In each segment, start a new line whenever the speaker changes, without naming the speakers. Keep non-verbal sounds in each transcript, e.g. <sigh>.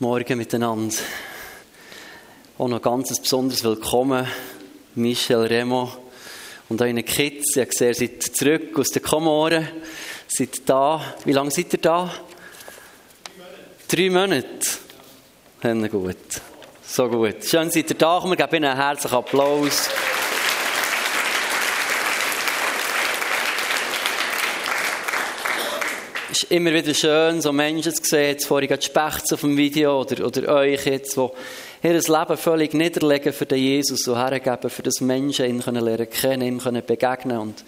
Morgen miteinander. Auch noch ganz besonderes Willkommen, Michel Remo und eure Kids. Ich gesehen, ihr seid zurück aus den Komoren. Seid da. Wie lange seid ihr da? Drei Monate. Drei Monate. gut. So gut. Schön seid ihr da. Wir geben Ihnen einen herzlichen Applaus. Es ist immer wieder schön, so Menschen zu sehen, jetzt vorhin gerade Spechts auf dem Video oder, oder euch jetzt, die ihr Leben völlig niederlegen für den Jesus und hergeben, für das Menschen ihn können lernen kennen, ihm können begegnen und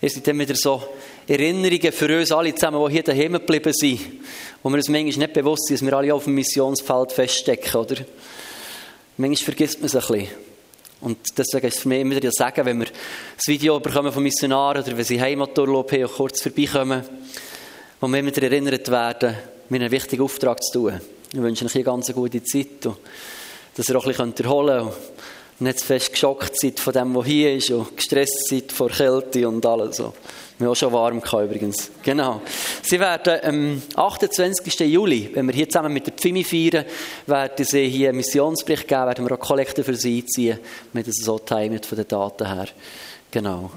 ihr seid dann wieder so Erinnerungen für uns alle zusammen, die hier daheim geblieben sind, wo wir uns manchmal nicht bewusst sind, dass wir alle auf dem Missionsfeld feststecken, oder? Manchmal vergisst man es ein bisschen. Und deswegen ist es für mich immer wieder sagen, wenn wir das Video bekommen von Missionaren oder wenn sie Heimaturlaub haben und kurz vorbeikommen, wo wir immer erinnert werden, mir einen wichtigen Auftrag zu tun. Ich wünsche euch eine ganz gute Zeit und dass ihr auch ein bisschen erholen könnt und nicht zu fest geschockt seid von dem, was hier ist und gestresst seid vor Kälte und alles. So. Wir auch schon warm gehabt, übrigens. Genau. Sie werden am 28. Juli, wenn wir hier zusammen mit der Pfimi feiern, werden sie hier einen Missionsbericht geben, werden wir auch Kollekte für sie einziehen. Haben das so timet von den Daten her. Genau.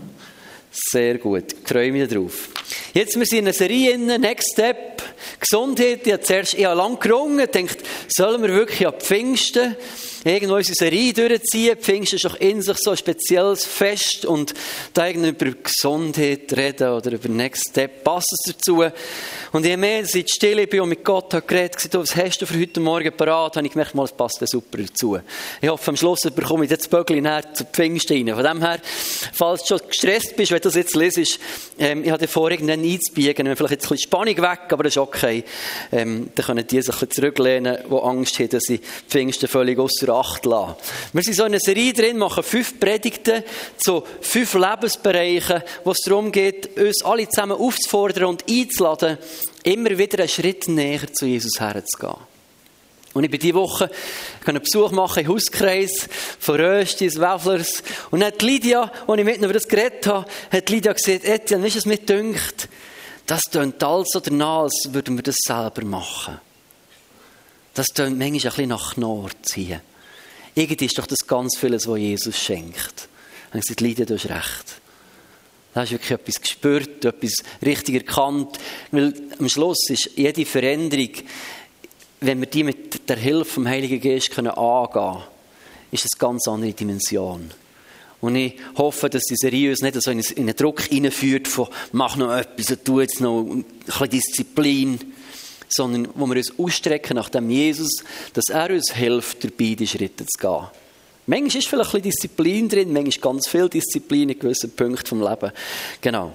Sehr gut. Ich freue mich darauf. Jetzt, wir sind in einer Serie Next Step. Gesundheit. Ich habe zuerst ich habe lange gerungen, denkt, sollen wir wirklich ab Pfingsten irgendwo unsere Serie durchziehen? Pfingsten ist doch in sich so ein spezielles Fest und da irgendwie über Gesundheit reden oder über Next Step. Passt es dazu? Und je mehr ich still bin und mit Gott habe geredet, was hast du für heute Morgen parat, habe ich gemerkt, mal, es passt super dazu. Ich hoffe, am Schluss bekomme ich das Böckchen näher zu Pfingsten rein. Von dem her, falls du schon gestresst bist, wenn du das jetzt lesest, ähm, ich hatte vor, irgendwann einzubiegen, vielleicht jetzt ein bisschen Spannung weg, aber das ist okay. Ähm, dann können die sich ein bisschen zurücklehnen, die Angst haben, dass sie Pfingsten völlig außer Acht lassen. Wir sind so in einer Serie drin, machen fünf Predigten zu fünf Lebensbereichen, wo es darum geht, uns alle zusammen aufzufordern und einzuladen, immer wieder einen Schritt näher zu Jesus herzugehen. Und ich bin diese Woche einen Besuch machen im Hauskreis von Röstis, Wäfflers. Und dann hat Lydia, als ich mit über das geredet habe, hat Lydia gesagt, Etienne, wie ist es mir dünkt? Das tönt alles so danach, als würden wir das selber machen. Das tönt manchmal ein bisschen nach Knorr ziehen. Irgendwie ist doch das ganz vieles, was Jesus schenkt. Und ich gesagt, Lydia, du hast recht. Da hast du wirklich etwas gespürt, etwas richtig erkannt. Weil am Schluss ist jede Veränderung, wenn wir die mit der Hilfe vom Heiligen Geist können angehen können, ist das eine ganz andere Dimension. Und ich hoffe, dass diese Serie uns nicht so in einen Druck hineinführt von mach noch etwas, tu jetzt noch ein bisschen Disziplin, sondern wo wir uns ausstrecken nach dem Jesus, dass er uns hilft, dabei die Schritte zu gehen. Manchmal ist vielleicht ein bisschen Disziplin drin, manchmal ganz viel Disziplin in gewissen Punkten vom Leben. Genau.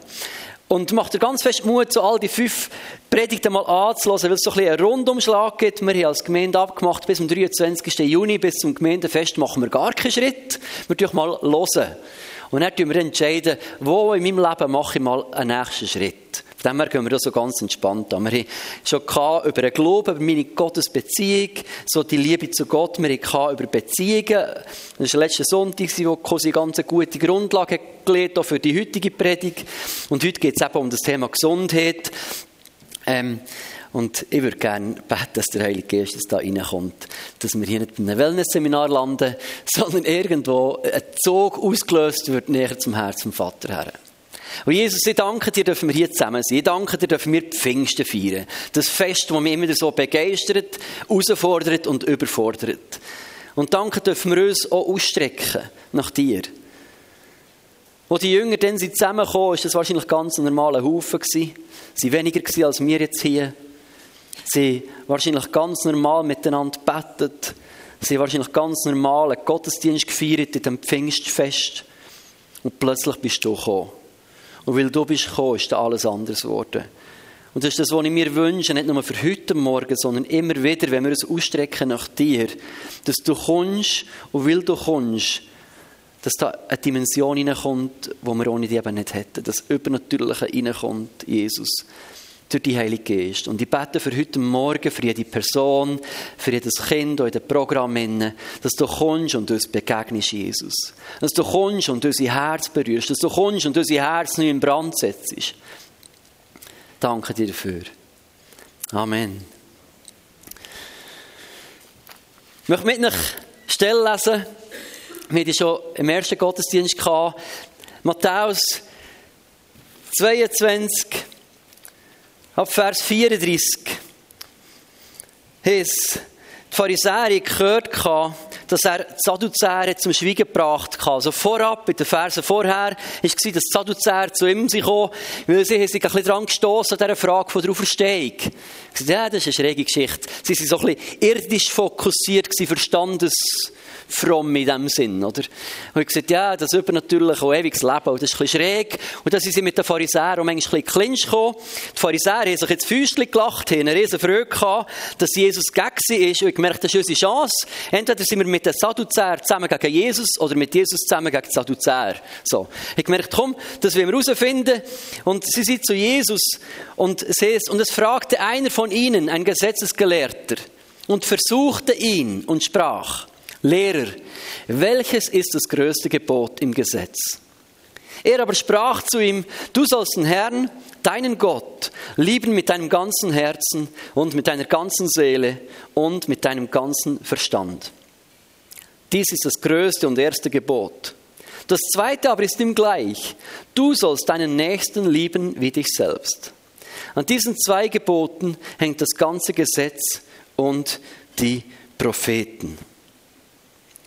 Und macht dir ganz fest Mut, so all die fünf Predigten mal anzuhören, weil es so ein bisschen einen Rundumschlag gibt. Wir haben als Gemeinde abgemacht, bis zum 23. Juni, bis zum Gemeindefest machen wir gar keinen Schritt. Wir tun mal hören. Und dann entscheiden wir wo in meinem Leben mache ich mal einen nächsten Schritt. Von dem her gehen wir so ganz entspannt an. Wir haben schon über den Glauben, über meine Gottesbeziehung, so die Liebe zu Gott. Wir haben über Beziehungen. Das war letzten Sonntag, wo Kosi ganz gute Grundlage gelegt auch für die heutige Predigt. Und heute geht es eben um das Thema Gesundheit. Ähm, und ich würde gerne beten, dass der Heilige Geist da reinkommt, dass wir hier nicht in einem Wellness-Seminar landen, <laughs> sondern irgendwo ein Zug ausgelöst wird näher zum Herz vom Vater her. Und Jesus, ich danke dir, dürfen wir hier zusammen sein. Ich danke dir, dürfen wir Pfingsten feiern. Das Fest, das mich immer so begeistert, herausfordert und überfordert. Und danke dürfen wir uns auch ausstrecken nach dir. Wo die Jünger dann zusammengekommen sind, war das wahrscheinlich ganz ein normaler Haufen. Sie waren weniger als wir jetzt hier. Sie wahrscheinlich ganz normal miteinander betet. Sie wahrscheinlich ganz normal einen Gottesdienst gefeiert in dem Pfingstfest. Und plötzlich bist du gekommen. Und weil du bist gekommen, ist alles anders geworden. Und das ist das, was ich mir wünsche, nicht nur für heute Morgen, sondern immer wieder, wenn wir uns ausstrecken nach dir, dass du kommst und weil du kommst, dass da eine Dimension hineinkommt, die wir ohne die eben nicht hätten. Das Übernatürliche hineinkommt, Jesus, durch die Heilige Geist. Und ich bete für heute Morgen, für jede Person, für jedes Kind in den Programmen, dass du kommst und uns begegnest, Jesus. Dass du kommst und unser Herz berührst. Dass du kommst und unser Herz neu in Brand setzt. Danke dir dafür. Amen. Ich möchte mit einer Stelle lesen. Wir hatten schon im ersten Gottesdienst. Matthäus 22, ab Vers 34. Heißt, die Pharisäer gehört, dass er die Sadduzäer zum Schweigen gebracht hat. Also vorab, in den Versen vorher, war, dass die Sadduzäer zu ihm kamen, weil sie sich ein bisschen daran gestossen an dieser Frage der Auferstehung. Sie ja, das ist eine schräge Geschichte. Sie waren so ein bisschen irdisch fokussiert, verstandes fromm in dem Sinn, oder? Und ich gesagt, ja, das übernatürliche und ewiges Leben, das ist ein bisschen schräg. Und dann sind sie mit den Pharisäern manchmal ein bisschen Clinch gekommen. Die Pharisäer haben sich jetzt Füßchen gelacht, haben eine riesen Freude gehabt, dass Jesus gegen sie ist. Und ich gemerkt, das ist unsere Chance. Entweder sind wir mit den Sadduzäern zusammen gegen Jesus oder mit Jesus zusammen gegen die Sadduzäer. So. Ich gemerkt, komm, das wollen wir herausfinden. Und sie sind zu Jesus und, es, und es fragte einer von ihnen, ein Gesetzesgelehrter, und versuchte ihn und sprach, Lehrer, welches ist das größte Gebot im Gesetz? Er aber sprach zu ihm, du sollst den Herrn, deinen Gott, lieben mit deinem ganzen Herzen und mit deiner ganzen Seele und mit deinem ganzen Verstand. Dies ist das größte und erste Gebot. Das zweite aber ist ihm gleich. Du sollst deinen Nächsten lieben wie dich selbst. An diesen zwei Geboten hängt das ganze Gesetz und die Propheten.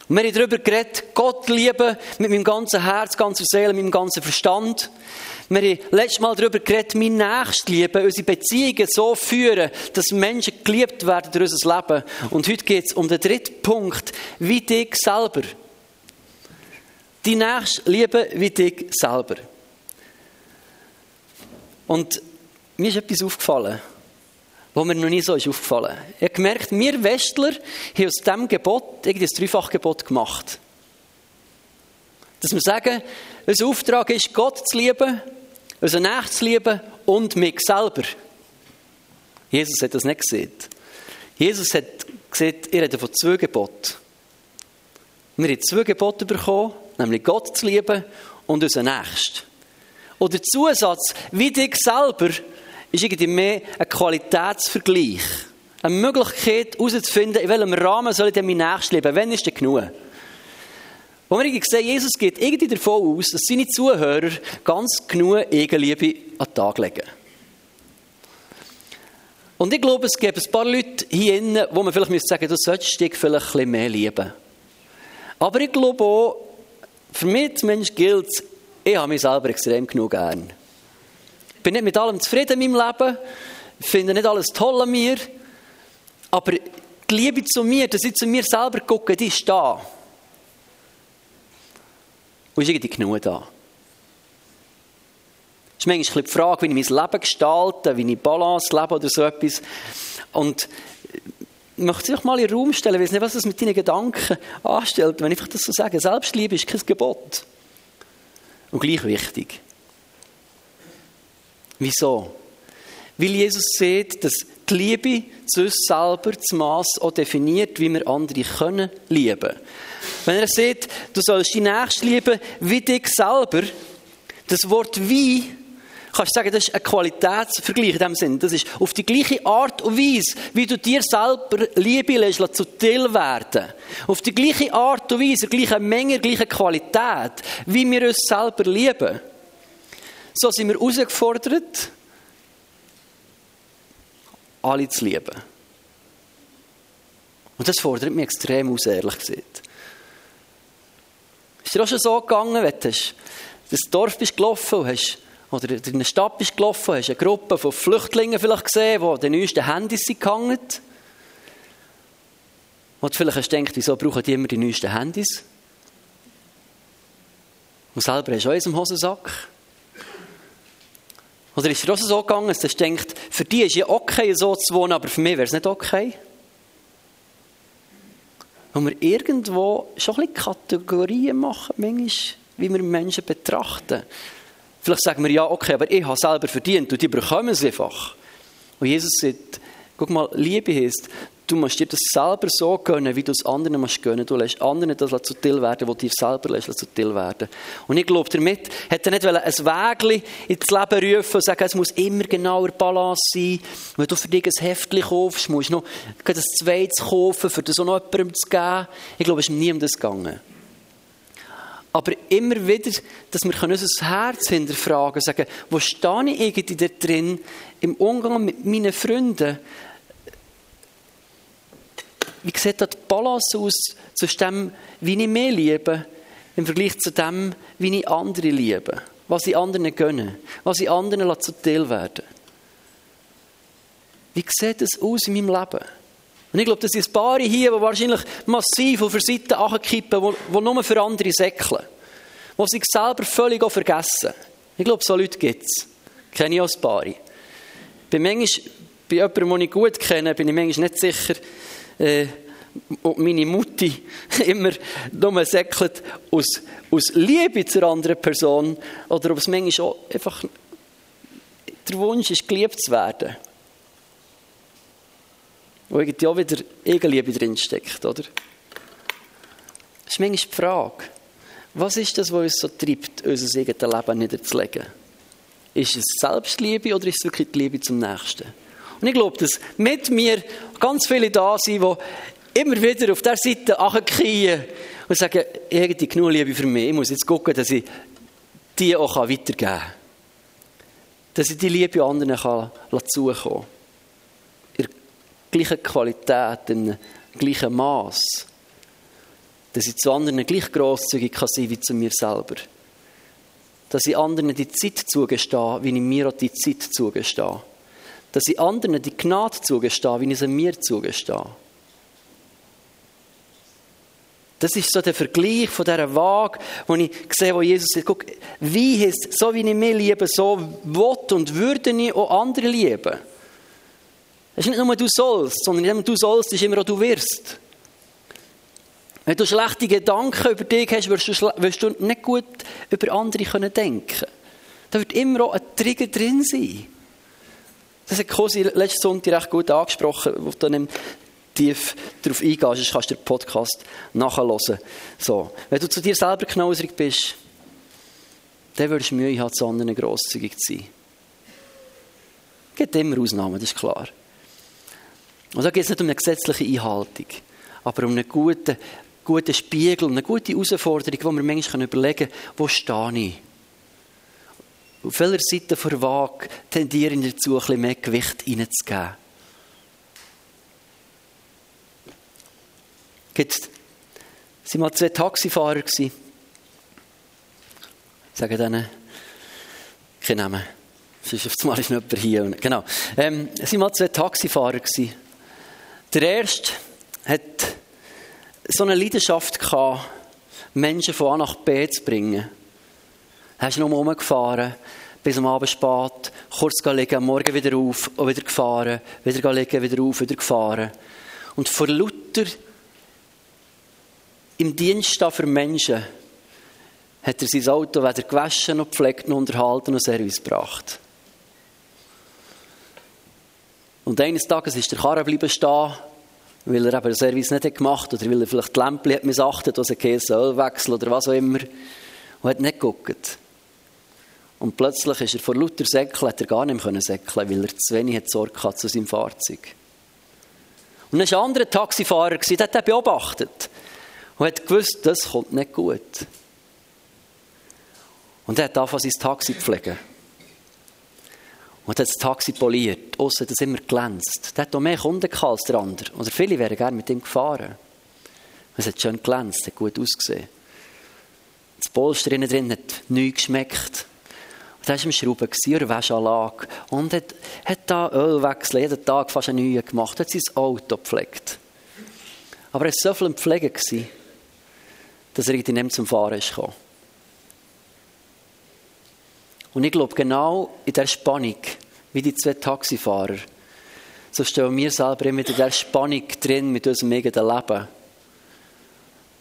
Und wir haben darüber geredet, Gott lieben mit meinem ganzen Herz, ganzer Seele, mit meinem ganzen Verstand. Wir haben letztes Mal darüber geredet, mein Nächsten lieben, unsere Beziehungen so führen, dass Menschen geliebt werden durch unser Leben. Und heute geht es um den dritten Punkt, wie dich selber. Die Nächsten lieben wie dich selber. Und mir ist etwas aufgefallen wo mir noch nie so ist aufgefallen. Ich habe gemerkt, wir Westler haben aus diesem Gebot irgendwie das Dreifachgebot gemacht. Dass wir sagen, unser Auftrag ist, Gott zu lieben, unser Nächsten zu lieben und mich selber. Jesus hat das nicht gesehen. Jesus hat gesagt, ihr redet von zwei Geboten. Wir haben zwei Gebote bekommen, nämlich Gott zu lieben und unseren Nächsten. Oder Zusatz, wie dich selber ist irgendwie mehr ein Qualitätsvergleich. Eine Möglichkeit herauszufinden, in welchem Rahmen soll ich denn mein Nächstes leben? Wann ist denn genug? Wo wir sehen, Jesus geht irgendwie davon aus, dass seine Zuhörer ganz genug Eigenliebe an den Tag legen. Und ich glaube, es gibt ein paar Leute hier innen, wo man vielleicht müsste sagen, du solltest dich vielleicht ein bisschen mehr lieben. Aber ich glaube auch, für mich zumindest gilt ich habe mich selber extrem genug gern bin nicht mit allem zufrieden in meinem Leben, finde nicht alles toll an mir, aber die Liebe zu mir, dass ich zu mir selber gucke, die ist da. Und ist irgendwie genug da. Es ist manchmal die Frage, wie ich mein Leben gestalte, wie ich Balance lebe oder so etwas. Und ich möchte sich mal in den Raum stellen, ich weiß nicht, was das mit deinen Gedanken anstellt, wenn ich das so sage. Selbstliebe ist kein Gebot. Und gleich wichtig. Wieso? Weil Jesus sieht, dass die Liebe zu uns selber das Maß auch definiert, wie wir andere können lieben. Wenn er sieht, du sollst die Nächste lieben wie dich selber, das Wort wie, kannst du sagen, das ist ein Qualitätsvergleich in dem Sinn. Das ist auf die gleiche Art und Weise, wie du dir selber Liebe lässt, zu Teil werden. Auf die gleiche Art und Weise, gleiche Menge, gleiche Qualität, wie wir uns selber lieben. So sind wir herausgefordert, alle zu lieben. Und das fordert mich extrem aus, ehrlich gesagt. Ist dir auch schon so gegangen, wenn du das Dorf bist gelaufen und hast, oder in eine Stadt bist gelaufen, hast eine Gruppe von Flüchtlingen vielleicht gesehen, die den neuesten Handys sind gehangen. Und vielleicht hast du gedacht, wieso brauchen die immer die neuesten Handys? Und selber hast du auch in einem Hosensack. Oder ist es auch so gegangen, dass du denkst, für die ist ja okay, so zu wohnen, aber für mich wäre es nicht okay? Und wir irgendwo schon ein bisschen Kategorien machen, manchmal, wie wir Menschen betrachten. Vielleicht sagen wir, ja, okay, aber ich habe selber verdient und die bekommen es einfach. Und Jesus sagt, guck mal, Liebe heißt, Du musst dir das selber so gönnen, wie du es anderen musst gönnen. Du lässt anderen das zu Till werden, was dir selber zu Till werden. Und ich glaube, damit hat er nicht ein Wägli ins Leben rufen und sagen, es muss immer genauer Balance sein. Wenn du für dich ein Heftchen kaufst, musst du noch ein zweites kaufen, für das auch noch jemandem zu geben. Ich glaube, es ist nie um das gegangen. Aber immer wieder, dass wir unser Herz hinterfragen können, sagen, wo stehe ich irgendwie da drin im Umgang mit meinen Freunden? Wie sieht da die Balance aus zwischen dem, wie ich mehr liebe, im Vergleich zu dem, wie ich andere liebe? Was ich anderen gönne, was ich anderen zu Teil werden Wie sieht das aus in meinem Leben? Und ich glaube, das sind ein paar hier, die wahrscheinlich massiv auf der Seite ankippen, die, nur für andere säckeln. Die sich selber völlig auch vergessen. Ich glaube, so Leute gibt es. Kenne ich auch ein paar. Bei, bei jemandem, den ich gut kenne, bin ich manchmal nicht sicher, äh, ob meine Mutti <laughs> immer nur säckelt aus, aus Liebe zur anderen Person oder ob es manchmal auch einfach der Wunsch ist, geliebt zu werden. Wo irgendwie auch wieder Eigenliebe drinsteckt, oder? Das ist manchmal die Frage, was ist das, was uns so treibt, unser eigenes Leben niederzulegen? Ist es Selbstliebe oder ist es wirklich die Liebe zum Nächsten? Und ich glaube, dass mit mir ganz viele da sind, die immer wieder auf dieser Seite ankriegen und sagen, ich habe genug Liebe für mich. Ich muss jetzt gucken, dass ich die auch weitergeben kann. Dass ich die Liebe anderen kann zukommen kann. In der gleichen Qualität, im gleichen Maß. Dass ich zu anderen gleich grosszügig kann sein wie zu mir selber. Dass ich anderen die Zeit zugestehe, wie ich mir auch die Zeit zugestehe dass ich anderen die Gnade zugestehe, wie ich sie mir zugestehe. Das ist so der Vergleich von dieser Waage, wo ich sehe, wo Jesus sagt, guck, wie ist, so wie ich mich liebe, so will und würde ich auch andere lieben. Es ist nicht nur du sollst, sondern nicht nur du sollst, ist immer auch du wirst. Wenn du schlechte Gedanken über dich hast, wirst du, wirst du nicht gut über andere denken können. Da wird immer auch ein Trigger drin sein. Das hat Kosi letzten Sonntag recht gut angesprochen, wo du dann tief darauf eingehst, kannst du den Podcast nachhören. So. Wenn du zu dir selber knauserig bist, dann würdest du Mühe haben, zu anderen grosszügig zu sein. Es gibt immer Ausnahmen, das ist klar. Und da geht es nicht um eine gesetzliche Einhaltung, aber um einen guten, guten Spiegel, eine gute Herausforderung, wo wir manchmal überlegen können, wo stehe ich? Auf welcher Seite der Waage tendieren dazu, ein bisschen mehr Gewicht hineinzugeben? Es waren mal zwei Taxifahrer. Ich sage denen, kein Name. Sonst auf einmal ist noch jemand hier. Genau. Ähm, es waren mal zwei Taxifahrer. Der erste hat so eine Leidenschaft gehabt, Menschen von A nach B zu bringen. Ist nur rumgefahren, bis am Abend spät, kurz liegen, morgen wieder auf und wieder gefahren, wieder liegen, wieder auf, wieder gefahren. Und vor Luther im Dienst für Menschen hat er sein Auto weder gewaschen noch gepflegt noch unterhalten noch Service gebracht. Und eines Tages ist der Karre bleiben stehen, weil er eben den Service nicht gemacht hat oder weil er vielleicht die Lämpchen missachtet, was er Ölwechsel oder was auch immer und hat nicht geguckt. Und plötzlich ist er vor lauter Säckeln, hat er gar nicht mehr säckeln weil er zu wenig Sorge hatte zu seinem Fahrzeug. Und dann war ein anderer Taxifahrer, der hat ihn beobachtet und hat gewusst, das kommt nicht gut. Und er hat angefangen, sein Taxi zu pflegen. Und hat das Taxi poliert. Aussen hat es immer glänzt. Der hat auch mehr Kunden als der andere. Oder viele wären gerne mit ihm gefahren. Es hat schön glänzt, hat gut ausgesehen. Das Polster innen drin hat nichts geschmeckt. Da war am Schrauben, oder Wäschanlage. Und hat, hat da Ölwechsel, jeden Tag fast einen neuen gemacht, hat sein Auto gepflegt. Aber er war so viel im Pflegen, dass er nicht zum Fahren gekommen. Und ich glaube, genau in der Spannung, wie die zwei Taxifahrer, so stehen wir selber immer in der Spannung drin mit unserem eigenen Leben.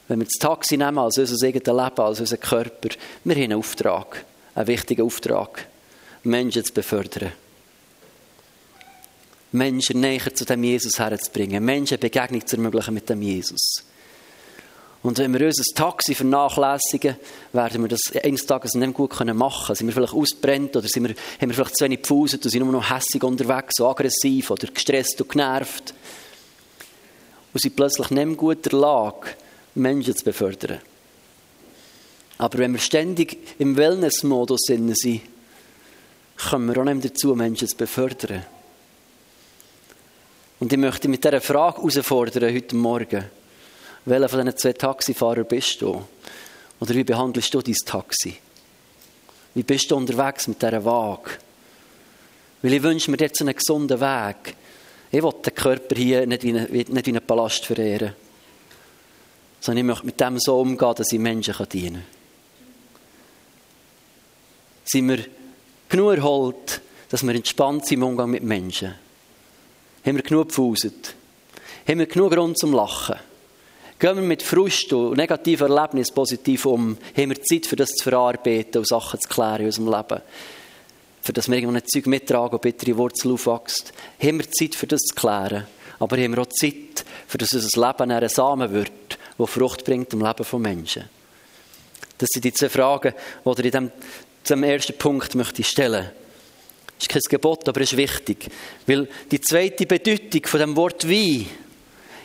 Wenn wir das Taxi nehmen als unser eigenes Leben, als unser Körper, wir haben einen Auftrag ein wichtiger Auftrag, Menschen zu befördern. Menschen näher zu dem Jesus herzubringen, Menschen Begegnung zu ermöglichen mit dem Jesus. Und wenn wir unser Taxi vernachlässigen, werden wir das eines Tages nicht gut machen können. Sind wir vielleicht ausbrennt oder sind wir, haben wir vielleicht zu wenig Pause und sind nur noch hässig unterwegs, so aggressiv oder gestresst und genervt. Und sind plötzlich nicht in guter Lage, Menschen zu befördern. Aber wenn wir ständig im Wellness-Modus sind, kommen wir auch nicht dazu, Menschen zu befördern. Und ich möchte mit dieser Frage herausfordern heute Morgen. Welcher von diesen zwei Taxifahrern bist du? Oder wie behandelst du dein Taxi? Wie bist du unterwegs mit dieser Waage? Weil ich wünsche mir jetzt einen gesunden Weg. Ich will den Körper hier nicht wie einen, nicht wie einen Palast verehren. Sondern ich möchte mit dem so umgehen, dass ich Menschen dienen kann. Sind wir genug erholt, dass wir entspannt sind im Umgang mit Menschen? Haben wir genug gefuset? Haben wir genug Grund zum Lachen? Gehen wir mit Frust und negativen Erlebnissen positiv um? Haben wir Zeit, für das zu verarbeiten und Sachen zu klären in unserem Leben? Für das wir irgendwann ein Zeug mittragen und bittere Wurzel aufwächst? Haben wir Zeit, für das zu klären? Aber haben wir auch Zeit, für das unser Leben ein Samen wird, der Frucht bringt im Leben von Menschen? Das sind die zwei Fragen, die ich in diesem, diesem ersten Punkt möchte stellen möchte. Das ist kein Gebot, aber ist wichtig. Weil die zweite Bedeutung von dem Wort Wein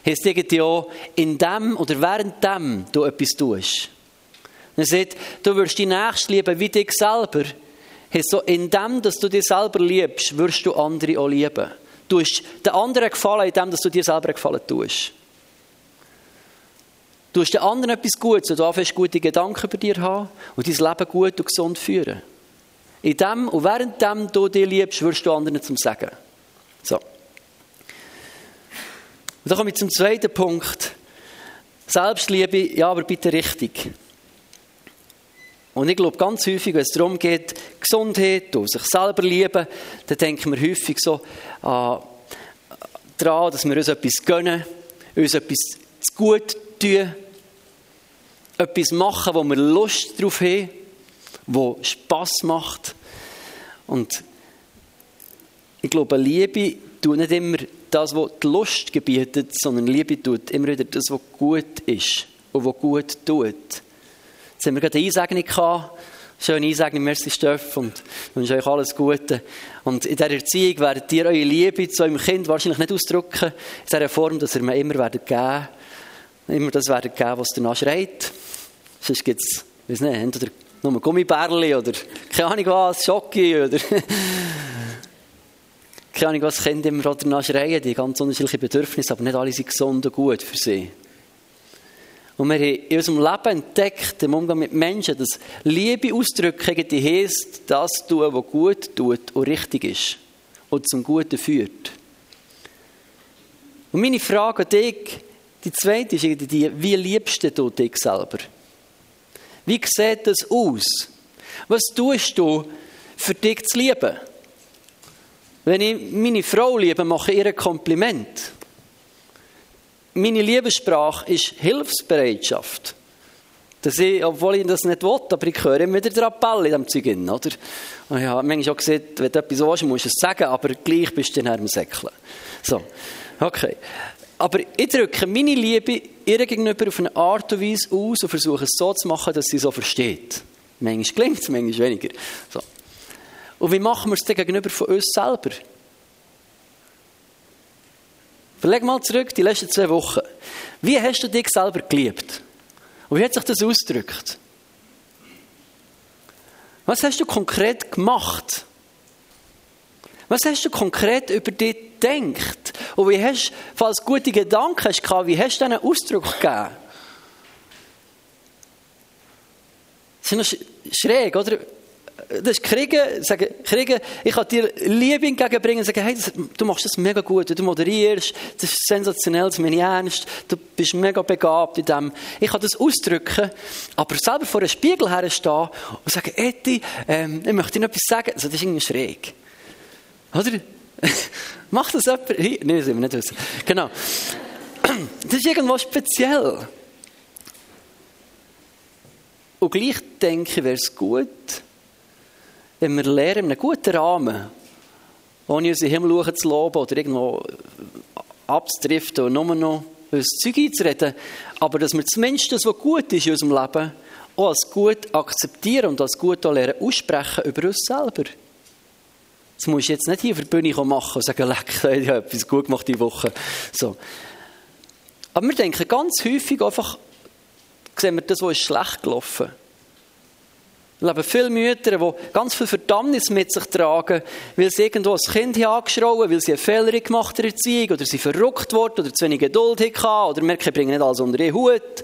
heisst irgendwie auch, in dem oder während dem du etwas tust. Er sagt, du wirst die Nächste lieben wie dich selber. Heisst so, in dem, dass du dich selber liebst, wirst du andere auch lieben. Du hast den anderen gefallen, in dem, dass du dir selber gefallen tust. Du hast den anderen etwas Gutes und du darfst gute Gedanken bei dir haben und dein Leben gut und gesund führen. In dem und während dem du dich liebst, wirst du anderen zum Sagen. So. Und dann komme ich zum zweiten Punkt. Selbstliebe, ja, aber bitte richtig. Und ich glaube, ganz häufig, wenn es darum geht, Gesundheit und sich selber lieben, dann denken wir häufig so äh, daran, dass wir uns etwas gönnen, uns etwas zu gut tun, etwas machen, wo wir Lust drauf haben wo Spaß macht. Und ich glaube, Liebe tut nicht immer das, was die Lust gebietet, sondern Liebe tut immer wieder das, was gut ist und was gut tut. Jetzt haben wir gerade eine Einsegnung gehabt. Schöne Einsegnung, merci Steff und wünsche euch alles Gute. Und in dieser Erziehung werdet ihr eure Liebe zu eurem Kind wahrscheinlich nicht ausdrücken, in dieser Form, dass ihr mir immer werdet geben Immer das werdet geben, was danach schreit. Sonst gibt es, weiß nicht, entweder nur Gummibärli oder keine Ahnung was, Schocki oder <laughs> keine Ahnung was Kinder immer danach schreien, die ganz unterschiedliche Bedürfnisse, aber nicht alle sind gesund und gut für sie. Und wir haben in unserem Leben entdeckt, im Umgang mit Menschen, dass Liebe ausdrücken die heisst, das tun, was gut tut und richtig ist und zum Guten führt. Und meine Frage an dich, die zweite ist die, wie liebst du dich selber? Wie sieht das aus? Was tust du, für dich zu lieben? Wenn ich meine Frau liebe, mache ich ihr ein Kompliment. Meine Liebessprache ist Hilfsbereitschaft. Dass ich, obwohl ich das nicht will, aber ich höre immer wieder den Appell in diesem Zeug oder? Und ich habe manchmal auch gesagt, wenn du etwas willst, musst du es sagen, aber gleich bist du dann am Säckeln. So. Okay. Aber ich drücke meine Liebe ihr gegenüber auf eine Art und Weise aus und versuche es so zu machen, dass sie so versteht. Manchmal gelingt es, manchmal weniger. So. Und wie machen wir es denn gegenüber von uns selber? Verleg mal zurück, die letzten zwei Wochen. Wie hast du dich selber geliebt? Und wie hat sich das ausgedrückt? Was hast du konkret gemacht? Was hast du konkret über dich gedacht? Und wie hast, falls du gute Gedanken hast, wie hast du einen Ausdruck gegeben? Das ist noch schräg, oder? Das ist Kriegen, sagen, Kriegen, ich kann dir Liebe entgegenbringen und sagen, hey, das, du machst das mega gut, du moderierst, das ist sensationell, das meine ich ernst, du bist mega begabt in dem. Ich kann das ausdrücken, aber selber vor einem Spiegel herstehen und sagen, Eti, ähm, ich möchte dir noch etwas sagen, also das ist irgendwie schräg. Oder? <laughs> Macht das jemand? Nein, das sind wir nicht wissen. Genau. Das ist irgendwo speziell. Und gleich denke ich, wäre es gut, wenn wir lernen, in einem guten Rahmen, ohne uns in den Himmel zu loben oder irgendwo abzudriften und nur noch uns Zeug einzureden, aber dass wir zumindest das, was gut ist in unserem Leben, auch als gut akzeptieren und als gut lernen aussprechen über uns selber. Das musst du jetzt nicht hier für die Bühne machen und sagen, leck, <laughs> ich habe etwas gut gemacht diese Woche. So. Aber wir denken ganz häufig einfach, sehen wir das, was ist schlecht gelaufen. Wir leben viele Mütter, die ganz viel Verdammnis mit sich tragen, weil sie irgendwo als Kind hier angeschrauen, weil sie einen Fehler gemacht haben in der Erziehung, oder sie verrückt wurden, oder zu wenig Geduld hatten, oder merken, sie bringen nicht alles unter den Hut.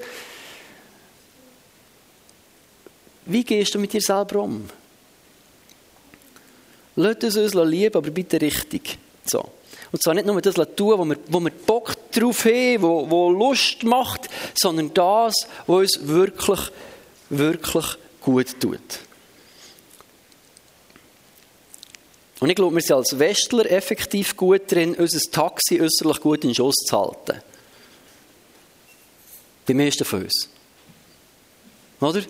Wie gehst du mit dir selber um? Lass uns uns lieben, aber bitte richtig. So. Und zwar nicht nur das tun, wo wir, wo wir Bock drauf haben, wo, wo Lust macht, sondern das, was uns wirklich, wirklich gut tut. Und ich glaube, wir sind als Westler effektiv gut drin, unser Taxi äußerlich gut in Schuss zu halten. Die meisten von uns. Oder?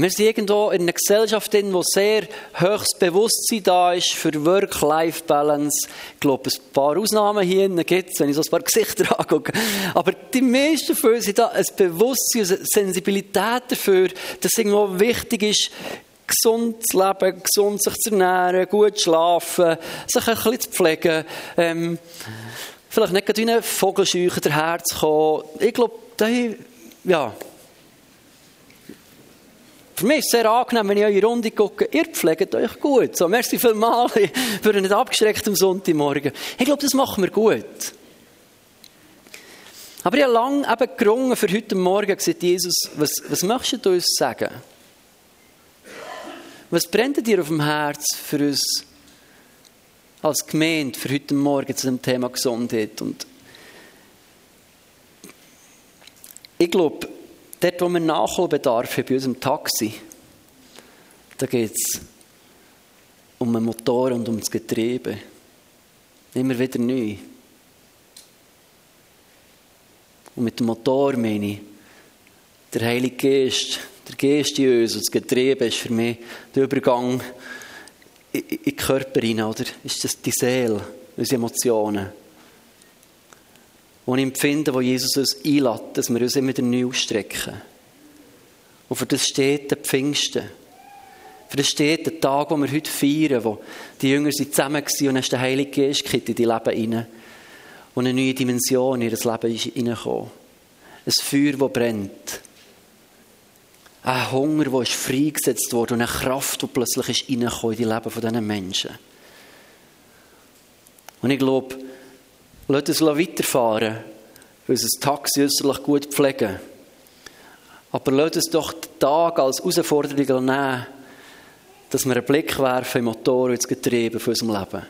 Wir sind in einer Gesellschaft, in wo sehr höchstes Bewusstsein da ist für Work-Life-Balance. Ich glaube, ein paar Ausnahmen hier gibt es, wenn ich so ein paar <laughs> Gesichter angucke. Aber die meisten von uns haben da ein Bewusstsein, eine Sensibilität dafür, dass es wichtig ist, gesund zu leben, gesund sich zu ernähren, gut zu schlafen, sich ein bisschen zu pflegen, ähm, vielleicht nicht gerade wie ein Vogelscheucher daherzukommen. Ich glaube, da, ja, für mich ist es sehr angenehm, wenn ich eure Runde gucke. Ihr pflegt euch gut. So, merci vielmals <laughs> für nicht abgeschreckt am Sonntagmorgen. Ich glaube, das machen wir gut. Aber ich habe lange eben gerungen für heute Morgen gesagt, Jesus, was, was möchtest du uns sagen? Was brennt dir auf dem Herz für uns als Gemeinde für heute Morgen zu dem Thema Gesundheit? Und ich glaube, Dort, wo wir Nachholbedarf haben, bei unserem Taxi, da geht es um den Motor und um das Getriebe. Immer wieder neu. Und mit dem Motor meine ich, der Heilige Geist, der Geist in uns und das Getriebe ist für mich der Übergang in den Körper hinein, oder? Ist das die Seele, unsere Emotionen? Und empfinden, wo Jesus uns einlädt, dass wir uns immer wieder neu ausstrecken. Und für das steht der Pfingsten. Für das steht der Tag, den wir heute feiern, wo die Jünger sind zusammen waren und ist der Heilige Geist in die Leben hinein. Und eine neue Dimension in ihr Leben ist hineingekommen. Ein Feuer, das brennt. Ein Hunger, der freigesetzt wurde und eine Kraft, die plötzlich ist in die Leben dieser Menschen. Und ich glaube, Lass uns weiterfahren, unser Taxi äußerlich gut pflegen. Aber lass uns doch den Tag als Herausforderung nehmen, dass wir einen Blick werfen im Motor und ins Getriebe von unserem Leben.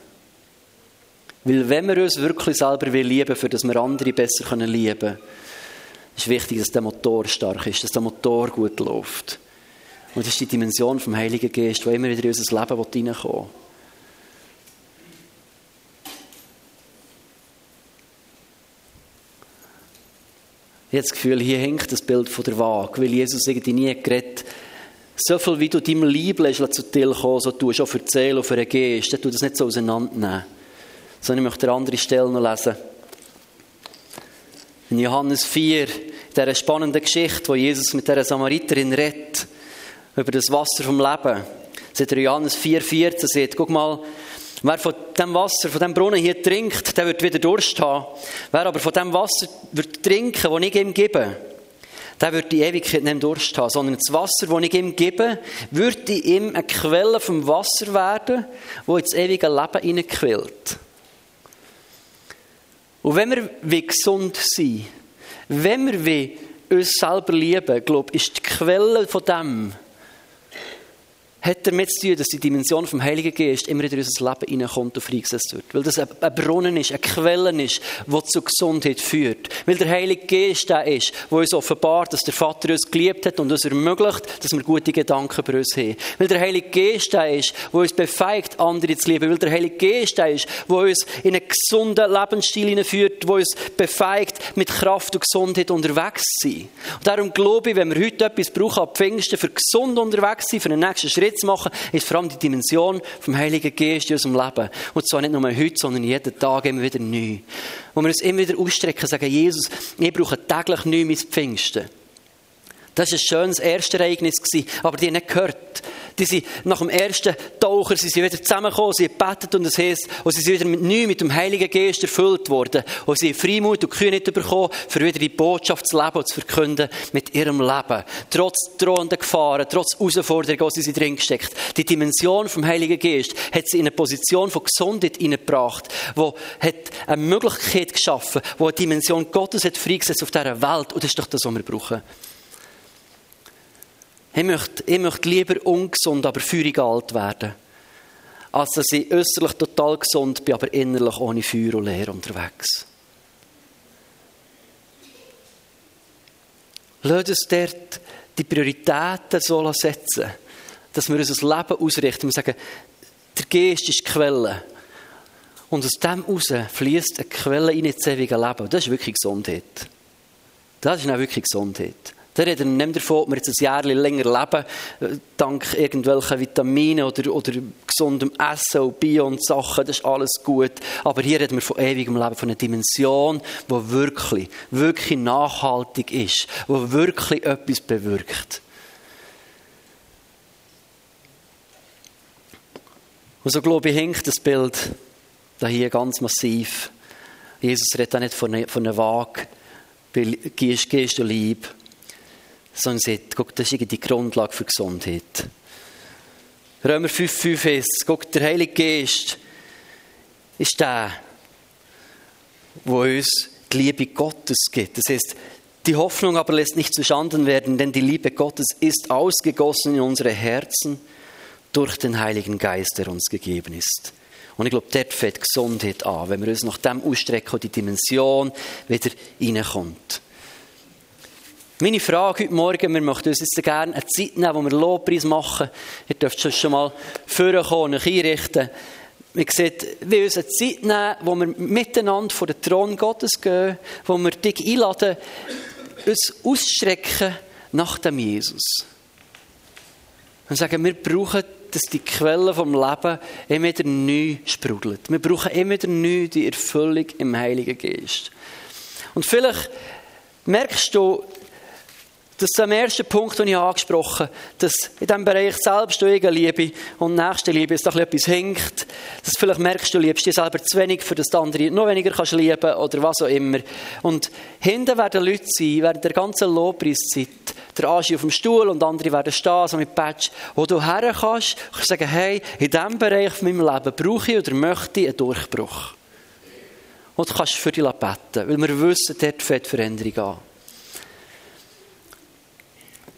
Weil wenn wir uns wirklich selber lieben für dass wir andere besser lieben können, ist wichtig, dass der Motor stark ist, dass der Motor gut läuft. Und das ist die Dimension vom Heiligen Geist, die immer wieder in unser Leben reinkommen. Ich habe das Gefühl, hier hängt das Bild von der Waage, weil Jesus irgendwie nie geredet so viel wie du deinem lässt zu dir kommen, so tust du auch Seele und Geist, dann tu das nicht so auseinandernehmen. Sondern ich möchte eine andere Stelle noch lesen. In Johannes 4, in dieser spannenden Geschichte, wo Jesus mit dieser Samariterin redet, über das Wasser vom Leben. Sagt er Johannes 4, 14, sagt, guck mal, Wer von dem Wasser, von dem Brunnen hier trinkt, der wird wieder Durst haben. Wer aber von dem Wasser wird trinken, das ich ihm gebe, der wird die Ewigkeit nicht Durst haben, sondern das Wasser, das ich ihm gebe, wird in ihm eine Quelle vom Wasser werden, wo ins ewige Leben hineinquillt. Und wenn wir gesund sind, wenn wir uns selber lieben, glaube ich, ist die Quelle von dem, hat damit zu tun, dass die Dimension vom Heiligen Geist immer in unser Leben hineinkommt und freigesetzt wird. Weil das ein Brunnen ist, eine Quelle ist, die zu Gesundheit führt. Weil der Heilige Geist der ist, der uns offenbart, dass der Vater uns geliebt hat und uns ermöglicht, dass wir gute Gedanken bei uns haben. Weil der Heilige Geist der ist, der uns befeigt, andere zu lieben. Weil der Heilige Geist der ist, der uns in einen gesunden Lebensstil hineinführt, der uns befeigt, mit Kraft und Gesundheit unterwegs zu sein. Und darum glaube ich, wenn wir heute etwas brauchen, ab Pfingsten, für gesund unterwegs zu sein, für den nächsten Schritt, Schritt zu machen, ist vor allem die Dimension vom Heiligen Geist in unserem Leben. Und zwar nicht nur heute, sondern jeden Tag immer wieder neu. Wo wir uns immer wieder ausstrecken sagen, Jesus, ich brauche täglich neu mein Pfingsten. Das war ein schönes erstes Ereignis, aber die nicht gehört. Die sind nach dem ersten Taucher sie sind wieder zusammengekommen, sie haben und das heisst, und sie sind wieder mit neu mit dem Heiligen Geist erfüllt worden. Und sie haben Freimut und Kühnheit bekommen, für wieder die Botschaft zu leben und zu verkünden mit ihrem Leben. Trotz drohender Gefahren, trotz Herausforderungen, die sie drin gesteckt. Die Dimension vom Heiligen Geist hat sie in eine Position von Gesundheit hineingebracht, wo hat eine Möglichkeit geschaffen, wo eine Dimension Gottes hat freigesetzt auf dieser Welt. Und das ist doch das, was wir brauchen. Ich möchte, ich möchte lieber ungesund, aber feurig alt werden, als dass ich äußerlich total gesund bin, aber innerlich ohne Feuer und Leer unterwegs. Lass uns dort die Prioritäten so setzen, dass wir unser Leben ausrichten und sagen, der Geist ist die Quelle. Und aus dem heraus fließt eine Quelle in das ewige Leben. Das ist wirklich Gesundheit. Das ist auch wirklich Gesundheit. Der redet nicht davon, ob wir jetzt ein Jahr länger leben, äh, dank irgendwelchen Vitaminen oder, oder gesundem Essen und Bio und Sachen, das ist alles gut. Aber hier reden wir von ewigem Leben, von einer Dimension, die wirklich, wirklich nachhaltig ist, die wirklich etwas bewirkt. Und so glaube ich, hinkt das Bild da hier ganz massiv. Jesus redet auch nicht von einer, von einer Waage, gehst, gehst du lieb sondern sagt, guck, das ist die Grundlage für Gesundheit. Römer 5,5 ist, guck, der Heilige Geist ist der, der uns die Liebe Gottes gibt. Das heißt, die Hoffnung aber lässt nicht zustanden werden, denn die Liebe Gottes ist ausgegossen in unsere Herzen durch den Heiligen Geist, der uns gegeben ist. Und ich glaube, dort fängt Gesundheit an, wenn wir uns nach dem ausstrecken und die Dimension wieder reinkommt. Meine Frage heute Morgen, wir möchten uns jetzt gerne eine Zeit nehmen, wo wir Lobpreis machen. Ihr dürft schon mal vorkommen euch einrichten. Wir sehen, wir uns eine Zeit nehmen, wo wir miteinander vor den Thron Gottes gehen, wo wir dich einladen, uns ausstrecken nach dem Jesus. Und sagen, wir brauchen, dass die Quelle vom Leben immer wieder neu sprudelt. Wir brauchen immer wieder neu die Erfüllung im Heiligen Geist. Und vielleicht merkst du, das ist der erste Punkt, den ich angesprochen habe, dass in diesem Bereich Selbstliebe und Nächstenliebe es doch etwas hinkt, dass vielleicht merkst, du liebst dich selber zu wenig, für das andere noch weniger kannst lieben oder was auch immer. Und hinten werden Leute sein, während der ganzen Lobpreiszeit, der Aschi auf dem Stuhl und andere werden stehen, so mit Patch, wo du her kannst, kannst sagen, hey, in diesem Bereich von meinem Leben brauche ich oder möchte ich einen Durchbruch. Und du kannst für dich beten, weil wir wissen, dort fängt Veränderung an.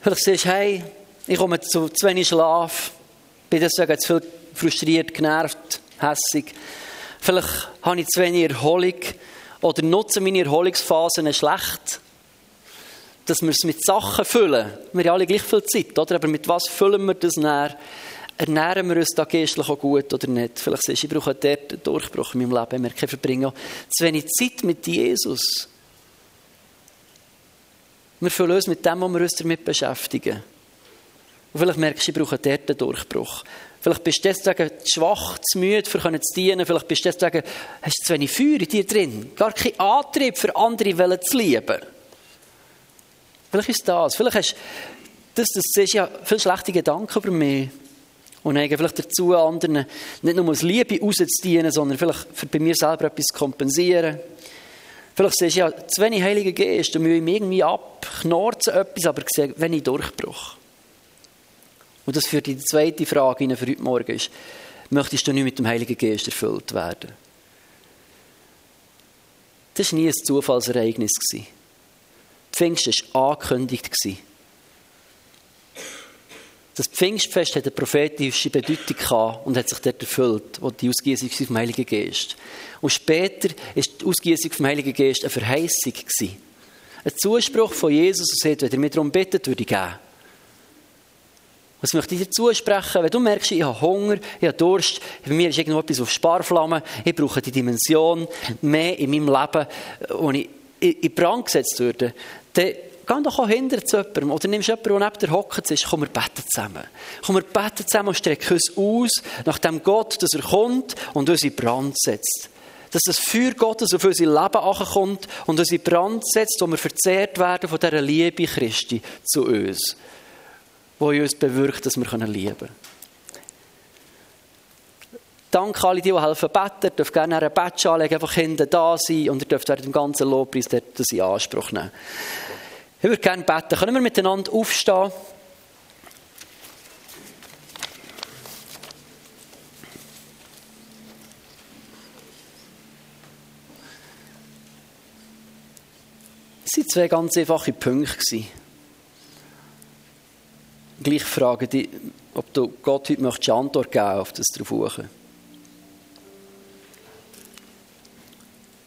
Vielleicht sagst du, hey, ich komme zu zu wenig Schlaf, bin deswegen zu viel frustriert, genervt, hässig. Vielleicht habe ich zu wenig Erholung oder nutze meine Erholungsphasen schlecht. Dass wir es mit Sachen füllen. Wir haben alle gleich viel Zeit, oder? Aber mit was füllen wir das näher? Ernähren wir uns da geistlich auch gut oder nicht? Vielleicht sagst du, ich brauche dort einen Durchbruch in meinem Leben. Ich merke, ich verbringe auch zu wenig Zeit mit Jesus. Wir fühlen uns mit dem, was wir uns damit beschäftigen. Und vielleicht merkst du, ich brauche dort einen Durchbruch. Vielleicht bist du deswegen zu schwach, zu müde, für zu dienen. Vielleicht bist du deswegen, hast du zu wenig Feuer in dir drin. Gar keinen Antrieb für andere zu lieben. Vielleicht ist das. Vielleicht hast das, das siehst ja viele schlechte Gedanken über mich. Und neigen vielleicht dazu, anderen nicht nur aus Liebe rauszudienen, sondern vielleicht für bei mir selber etwas zu kompensieren. Vielleicht siehst du ja, zu wenig Heiliger Geist und mühe mich irgendwie ab, knorzen etwas, aber sehe wenig Durchbruch. Und das führt in die zweite Frage für heute Morgen ist, möchtest du nicht mit dem Heiligen Geist erfüllt werden? Das war nie ein Zufallsereignis. Pfingst war angekündigt. Das Pfingstfest hat eine prophetische Bedeutung gehabt und hat sich dort erfüllt, wo die Ausgießung vom Heiligen Geist. Und später war die Ausgießung vom Heiligen Geist eine Verheißung. Ein Zuspruch von Jesus, der sagt, wenn ihr mich darum bittet, würde ich geben. Was möchte ich dir zusprechen? Wenn du merkst, ich habe Hunger, ich habe Durst, bei mir ist irgendwo etwas auf Sparflamme, ich brauche die Dimension mehr in meinem Leben, wo ich in Brand gesetzt würde, dann geh doch hinter zu jemandem. Oder nimmst jemanden, der neben dir hockt ist, komm, wir beten zusammen. Komm, wir beten zusammen und strecken uns aus, nach dem Gott, dass er kommt und uns in Brand setzt. Dass das Feuer Gottes auf unser Leben ankommt und uns in Brand setzt, wo wir verzehrt werden von dieser Liebe Christi zu uns. Wo uns bewirkt, dass wir lieben können. Danke alle, die, helfen beten. Ihr dürft gerne eine Batsch anlegen, einfach hinten da sein und ihr dürft während dem ganzen Lobpreis das in Anspruch nehmen. Ich würde gerne beten. Können wir miteinander aufstehen? Es waren zwei ganz einfache Punkte. Gleich frage dich, ob du Gott heute möchtest Antwort geben auf das drauf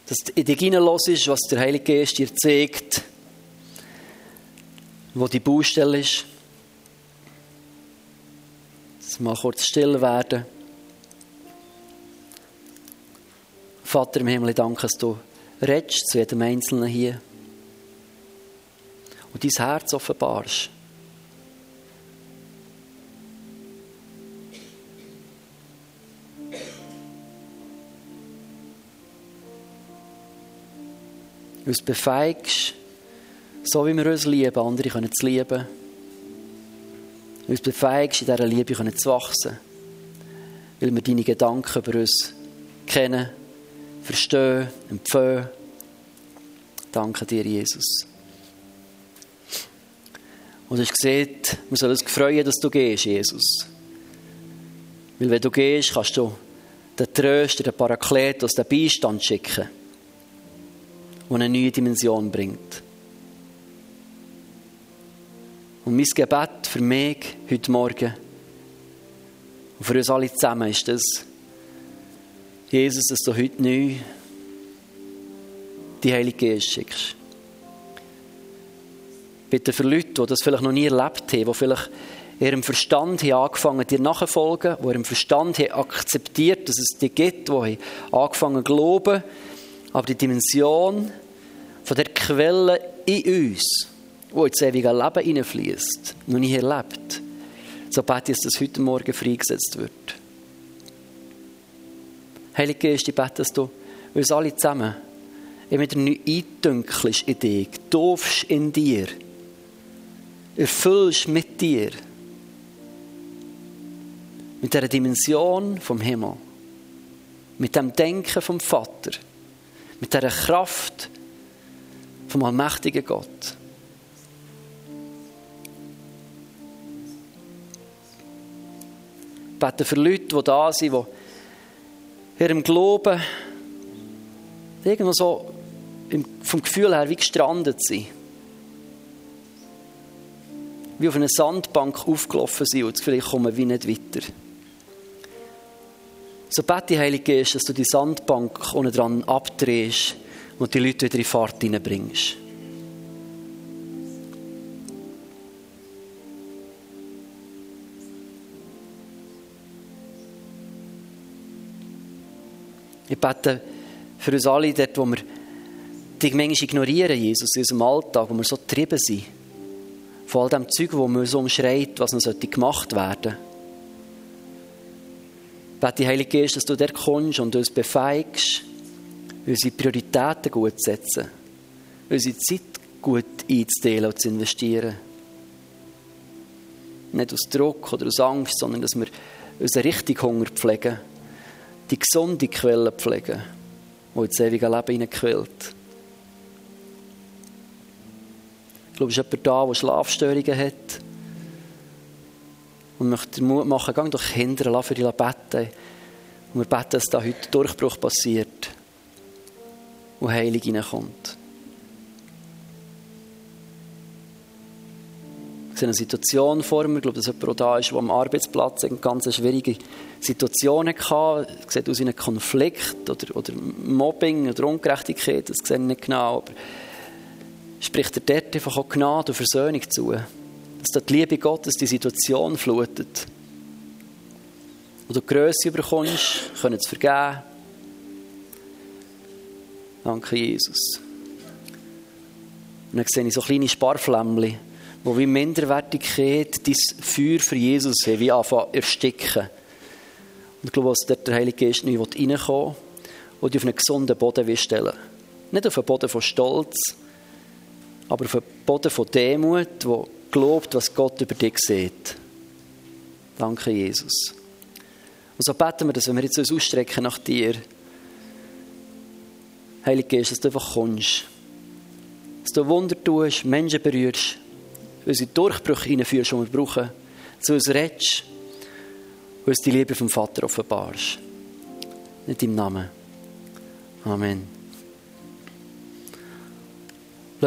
Dass du in dich hineinlässt, was der Heilige Geist dir zeigt, wo die Baustelle ist. Dass mal kurz still werden. Vater im Himmel, danke, dass du redest zu jedem Einzelnen hier und dein Herz offenbarst. uns befeigst, so wie wir uns lieben, andere können zu lieben. Uns befeigst, in dieser Liebe können zu wachsen. Weil wir deine Gedanken über uns kennen, verstehen, empfehlen. Danke dir, Jesus. Und du hast gesehen, wir sollen uns freuen, dass du gehst, Jesus. Weil wenn du gehst, kannst du den Tröster, den Parakletos, den Beistand schicken die eine neue Dimension bringt. Und mein Gebet für mich heute Morgen und für uns alle zusammen ist das, Jesus, dass du heute neu die Heilige Geist schickst. Bitte für Leute, die das vielleicht noch nie erlebt haben, die vielleicht ihrem Verstand haben angefangen, dir nachzufolgen, die ihrem Verstand haben akzeptiert, dass es dich gibt, die angefangen zu glauben, aber die Dimension von der Quelle in uns, wo ins ewige Leben hineinfließt, noch nie erlebt, so bete ich, dass das heute Morgen freigesetzt wird. Heilige Geist, ich bete, dass du uns alle zusammen immer neu eindünkelst in dich, doofst in dir, erfüllst mit dir, mit dieser Dimension vom Himmel, mit dem Denken vom Vater, mit dieser Kraft, vom allmächtigen Gott. Ich bete für Leute, die da sind, die ihrem Glauben irgendwo so vom Gefühl her wie gestrandet sind. Wie auf einer Sandbank aufgelaufen sind und vielleicht kommen wir nicht weiter. So bete, Heilige Geist, dass du die Sandbank unten dran abdrehst und die Leute wieder in Fahrt hineinbringst. Ich bete für uns alle dort, wo wir dich manchmal ignorieren, Jesus, in unserem Alltag, wo wir so getrieben sind. Von all dem Zeug, wo man so umschreit, was noch gemacht werden sollte. Ich bete, Heilige Geist, dass du dort kommst und uns befeigst, unsere Prioritäten gut zu setzen, unsere Zeit gut einzuteilen und zu investieren. Nicht aus Druck oder aus Angst, sondern dass wir unseren richtigen Hunger pflegen, die gesunde Quelle pflegen, die ins ewige Leben hineinquillt. Ich glaube, es ist jemand da, der Schlafstörungen hat und möchte Mut machen, geh doch hindern, lass für die beten. Und wir beten, dass da heute Durchbruch passiert wo Heilung hineinkommt. Eine Situation vor mir, ich glaube, dass jemand da ist, der am Arbeitsplatz eine ganz schwierige Situation hatte. Es sieht aus wie ein Konflikt oder, oder Mobbing oder Ungerechtigkeit, das sehe ich nicht genau. Aber spricht er dort einfach auch Gnade und Versöhnung zu. Dass die Liebe Gottes die Situation flutet. Wo du Größe bekommst, können zu vergeben, Danke, Jesus. Und dann sehe ich so kleine Sparflämmchen, die wie Minderwertigkeit dein Feuer für Jesus haben, wie anfangen ersticken. Und ich glaube, dass dort der Heilige Geist neu reinkommen und dich auf einen gesunden Boden stellen Nicht auf einen Boden von Stolz, aber auf einen Boden von Demut, der glaubt, was Gott über dich sieht. Danke, Jesus. Und so beten wir, dass wenn wir jetzt uns ausstrecken nach dir, Heilige Geist, dass du einfach kommst. Dass du Wunder tust, Menschen berührst, unsere Durchbrüche reinführst, die wir brauchen, zu uns redest und uns die Liebe vom Vater offenbarst. In deinem Namen. Amen.